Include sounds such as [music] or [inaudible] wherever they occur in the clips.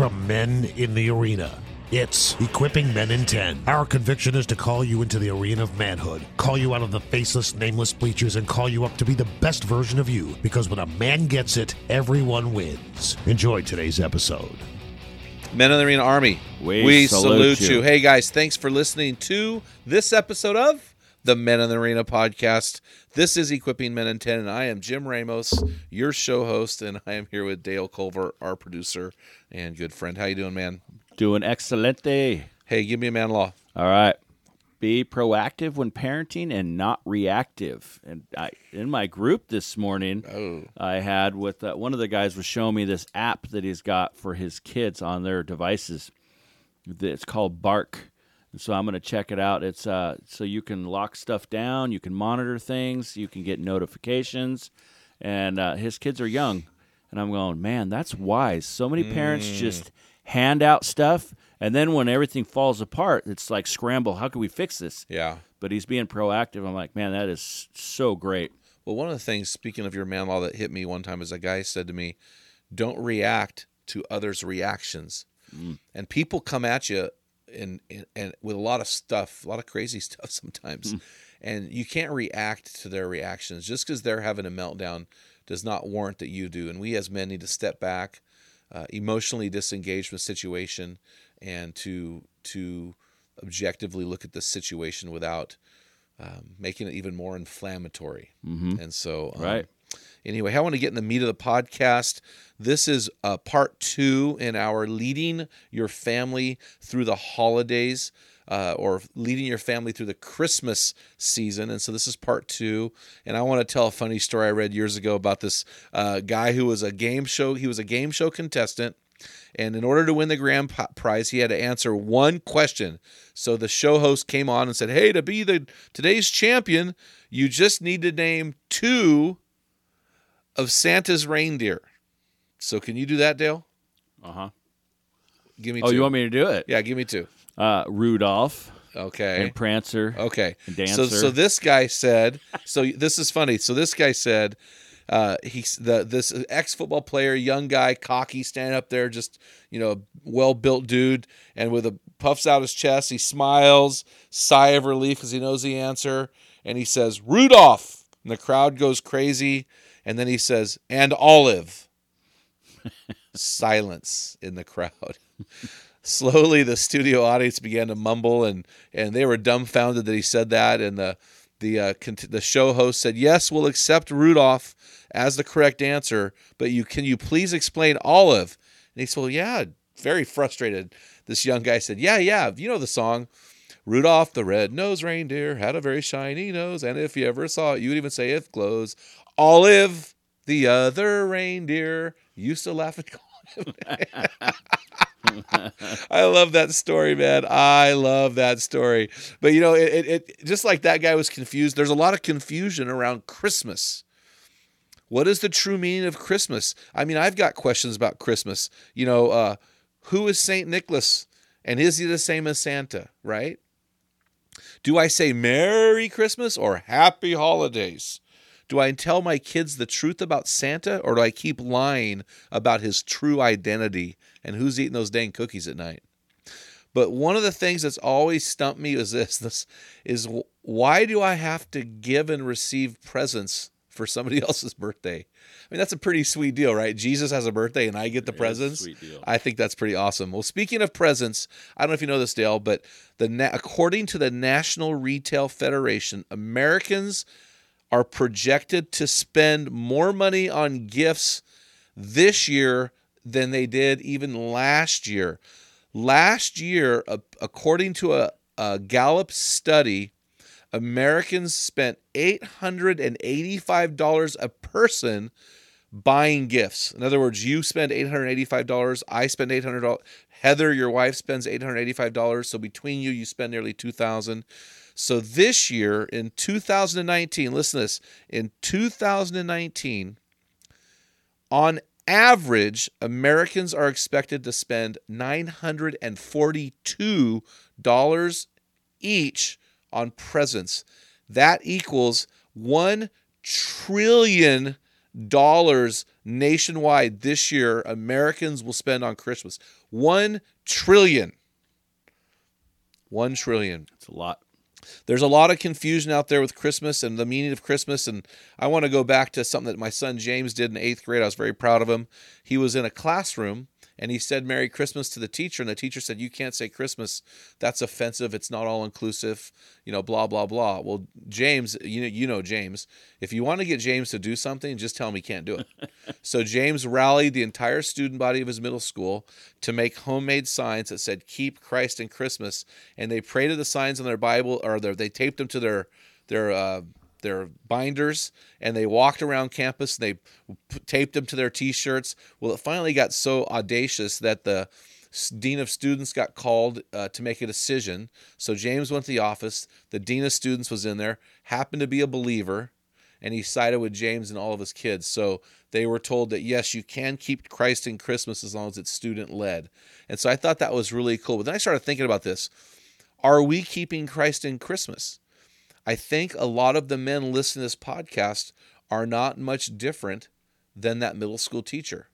From men in the arena. It's Equipping Men in 10. Our conviction is to call you into the arena of manhood, call you out of the faceless, nameless bleachers, and call you up to be the best version of you. Because when a man gets it, everyone wins. Enjoy today's episode. Men of the Arena Army, We salute salute you. you. Hey guys, thanks for listening to this episode of the Men in the Arena podcast. This is Equipping Men in 10, and I am Jim Ramos, your show host, and I am here with Dale Culver, our producer and good friend. How you doing, man? Doing excelente. Hey, give me a man law. All right. Be proactive when parenting and not reactive. And I, in my group this morning, Oh. I had with uh, one of the guys was showing me this app that he's got for his kids on their devices. It's called Bark. And so I'm going to check it out. It's uh, so you can lock stuff down, you can monitor things, you can get notifications, and uh, his kids are young. And I'm going, man, that's wise. So many parents just hand out stuff, and then when everything falls apart, it's like scramble. How can we fix this? Yeah. But he's being proactive. I'm like, man, that is so great. Well, one of the things, speaking of your man law, that hit me one time is a guy said to me, "Don't react to others' reactions." And people come at you and, and and with a lot of stuff, a lot of crazy [laughs] stuff sometimes, and you can't react to their reactions just because they're having a meltdown does not warrant that you do. And we as men need to step back, uh, emotionally disengage from the situation, and to to objectively look at the situation without um, making it even more inflammatory. And so, um, Right. Anyway, I want to get in the meat of the podcast. This is uh, part two in our leading your family through the holidays. Uh, or leading your family through the Christmas season. And so this is part two. And I want to tell a funny story I read years ago about this uh, guy who was a game show. He was a game show contestant. And in order to win the grand prize, he had to answer one question. So the show host came on and said, "Hey, to be the today's champion, you just need to name two of Santa's reindeer." So can you do that, Dale? Uh huh. Give me Oh, two. you want me to do it? Yeah, give me two. Uh, Rudolph Okay. and Prancer. Okay. And So so this guy said. So this is funny. So this guy said. Uh, he's the this ex football player, young guy, cocky, standing up there, just you know, well built dude, and with a puffs out his chest, he smiles, sigh of relief because he knows the answer, and he says Rudolph, and the crowd goes crazy, and then he says and Olive. Silence in the crowd. [laughs] Slowly, the studio audience began to mumble, and and they were dumbfounded that he said that. And the the uh, cont- the show host said, "Yes, we'll accept Rudolph as the correct answer, but you can you please explain Olive?" And he said, "Well, yeah." Very frustrated. This young guy said, "Yeah, yeah, you know the song." Rudolph the red-nosed reindeer had a very shiny nose, and if you ever saw it, you would even say it glows. Olive, the other reindeer, used to laugh and call him. I love that story, man. I love that story. But you know, it, it, it just like that guy was confused. There's a lot of confusion around Christmas. What is the true meaning of Christmas? I mean, I've got questions about Christmas. You know, uh, who is Saint Nicholas, and is he the same as Santa? Right? Do I say Merry Christmas or Happy Holidays? Do I tell my kids the truth about Santa or do I keep lying about his true identity and who's eating those dang cookies at night? But one of the things that's always stumped me is this, [laughs] this is why do I have to give and receive presents for somebody [laughs] else's birthday. I mean, that's a pretty sweet deal, right? Jesus has a birthday and I get the is presents. sweet deal. I think that's pretty awesome. Well, speaking of presents, I don't know if you know this, Dale, but the according to the National Retail Federation, Americans are projected to spend more money on gifts this year than they did even last year. Last year, according to a, a Gallup study, Americans spent $885 a person buying gifts. In other words, you spend $885, I spend $800. Heather, your wife spends $885, so between you you spend nearly 2000. So this year in 2019, listen to this, in 2019 on average, Americans are expected to spend $942 each on presents. That equals 1 trillion dollars nationwide this year Americans will spend on Christmas. 1 trillion. 1 trillion It's a lot. There's a lot of confusion out there with Christmas and the meaning of Christmas. And I want to go back to something that my son James did in eighth grade. I was very proud of him. He was in a classroom and he said Merry Christmas to the teacher. And the teacher said, You can't say Christmas. That's offensive. It's not all inclusive, you know, blah, blah, blah. Well, James, you know, you know James. If you want to get James to do something, just tell him he can't do it. [laughs] so James rallied the entire student body of his middle school to make homemade signs that said "Keep Christ in Christmas," and they prayed to the signs on their Bible or their, they taped them to their their uh, their binders, and they walked around campus. And they taped them to their T-shirts. Well, it finally got so audacious that the dean of students got called uh, to make a decision. So James went to the office. The dean of students was in there, happened to be a believer and he sided with James and all of his kids. So they were told that yes, you can keep Christ in Christmas as long as it's student led. And so I thought that was really cool. But then I started thinking about this. Are we keeping Christ in Christmas? I think a lot of the men listening to this podcast are not much different than that middle school teacher.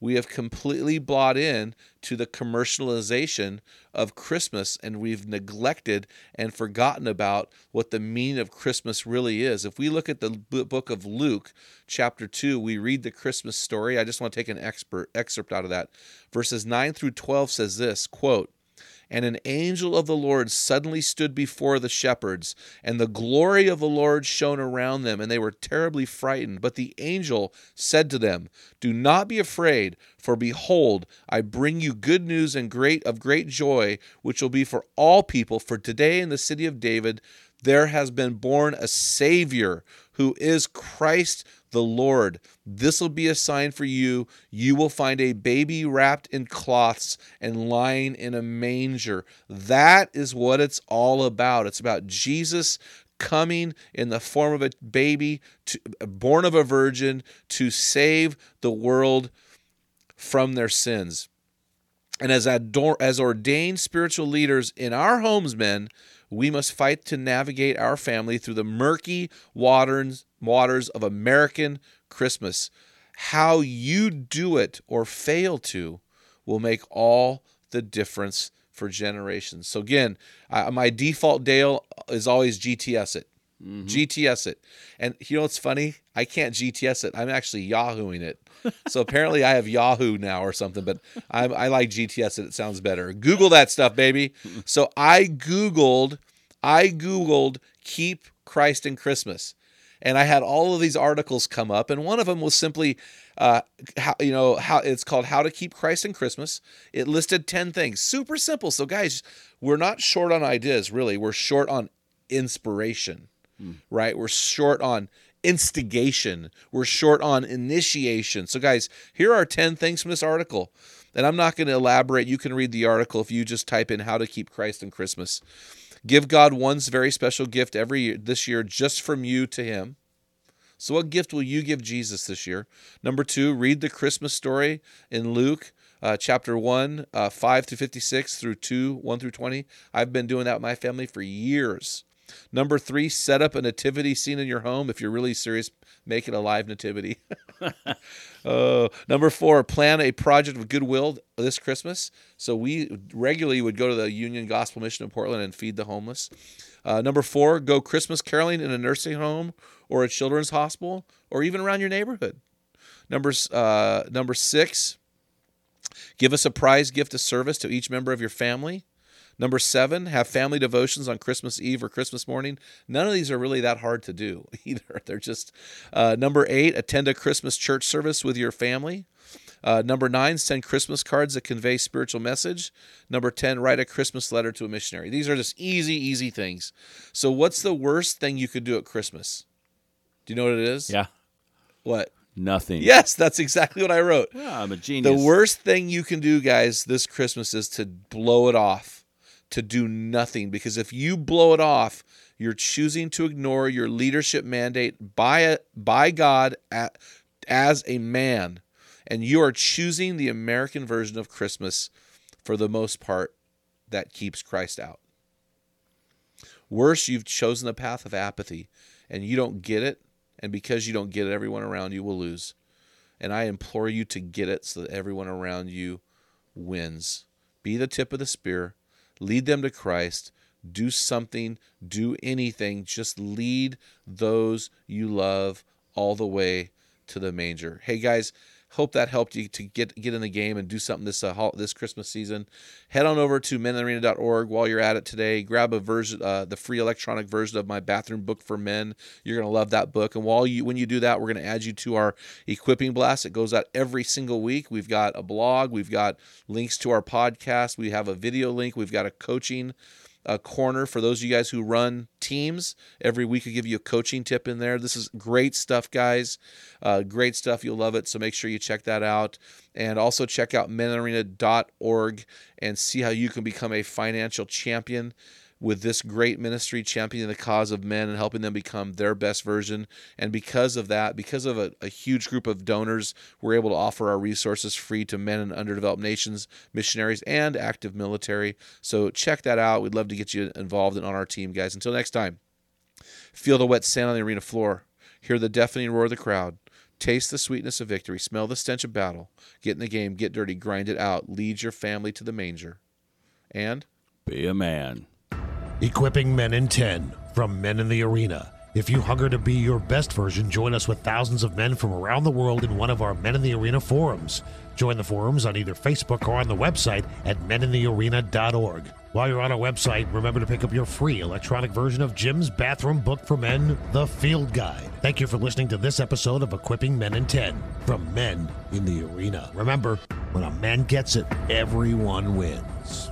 We have completely bought in to the commercialization of Christmas and we've neglected and forgotten about what the meaning of Christmas really is. If we look at the book of Luke, chapter 2, we read the Christmas story. I just want to take an expert excerpt out of that. Verses 9 through 12 says this, quote, and an angel of the Lord suddenly stood before the shepherds, and the glory of the Lord shone around them, and they were terribly frightened. But the angel said to them, Do not be afraid, for behold, I bring you good news and great of great joy, which will be for all people. For today in the city of David there has been born a Savior who is Christ the Lord. This will be a sign for you. You will find a baby wrapped in cloths and lying in a manger. That is what it's all about. It's about Jesus coming in the form of a baby to, born of a virgin to save the world from their sins. And as ador- as ordained spiritual leaders in our homes, men, we must fight to navigate our family through the murky waters waters of American Christmas. How you do it or fail to will make all the difference for generations. So again, my default Dale is always GTS it. GTS it. And you know what's funny? I can't GTS it. I'm actually Yahooing it. So apparently I have Yahoo now or something, but I, I like GTS it. It sounds better. Google that stuff, baby. So I Googled, I Googled keep Christ in Christmas. And I had all of these articles come up, and one of them was simply, uh, how you know how it's called "How to Keep Christ in Christmas." It listed ten things, super simple. So, guys, we're not short on ideas, really. We're short on inspiration, right? We're short on instigation. We're short on initiation. So, guys, here are 10 things from this article. And I'm not going to elaborate. You can read the article if you just type in how to keep Christ in Christmas. Give God one very special gift every year this year just from you to him. So what gift will you give Jesus this year? Number 2, read the Christmas story in Luke uh, chapter 1, uh, 5 through 56 through 2, 1 through 20. I've been doing that with my family for years. Number three, set up a nativity scene in your home. If you're really serious, make it a live nativity. [laughs] uh, number four, plan a project of goodwill this Christmas. So we regularly would go to the Union Gospel Mission in Portland and feed the homeless. Uh, number four, go Christmas caroling in a nursing home or a children's hospital or even around your neighborhood. Number, uh, number six, give a surprise gift of service to each member of your family. Number seven, have family devotions on Christmas Eve or Christmas morning. None of these are really that hard to do [laughs] either. They're just uh, number eight, attend a Christmas church service with your family. Uh, number nine, send Christmas cards that convey spiritual message. Number 10, write a Christmas letter to a missionary. These are just easy, easy things. So, what's the worst thing you could do at Christmas? Do you know what it is? Yeah. What? Nothing. Yes, that's exactly what I wrote. Yeah, I'm a genius. The worst thing you can do, guys, this Christmas is to blow it off, to do nothing. Because if you blow it off, you're choosing to ignore your leadership mandate by a, by God at, as a man, and you are choosing the American version of Christmas for the most part that keeps Christ out. Worse, you've chosen the path of apathy, and you don't get it and because you don't get it, everyone around you will lose. And I implore you to get it so that everyone around you wins. Be the tip of the spear, lead them to Christ, do something, do anything. Just lead those you love all the way to the manger. Hey, guys, hope that helped you to get get in the game and do something this uh, this Christmas season. Head on over to meninthearena.org while you're at it today. Grab a version, uh, the free electronic version of my bathroom book for men. You're gonna love that book. And while you when you do that, we're gonna add you to our equipping blast. It goes out every single week. We've got a blog. We've got links to our podcast. We have a video link. We've got a coaching a corner for those of you guys who run teams. Every week I give you a coaching tip in there. This is great stuff, guys. Uh, great stuff. You'll love it. So make sure you check that out. And also check out menarena.org and see how you can become a financial champion with this great ministry championing the cause of men and helping them become their best version. And because of that, because of a, a, huge group of donors, we're able to offer our resources free to men in underdeveloped nations, missionaries, and active military. So check that out. We'd love to get you involved and on our team, guys. Until next time, feel the wet sand on the arena floor, hear the deafening roar of the crowd. Taste the sweetness of victory. Smell the stench of battle. Get in the game. Get dirty. Grind it out. Lead your family to the manger. And be a man. Equipping Men in 10 from Men in the Arena. If you hunger to be your best version, join us with thousands of men from around the world in one of our Men in the Arena forums. Join the forums on either Facebook or on the website at meninthearena.org. While you're on our website, remember to pick up your free electronic version of Jim's bathroom book for men, The Field Guide. Thank you for listening to this episode of Equipping Men in 10 from Men in the Arena. Remember, when a man gets it, everyone wins.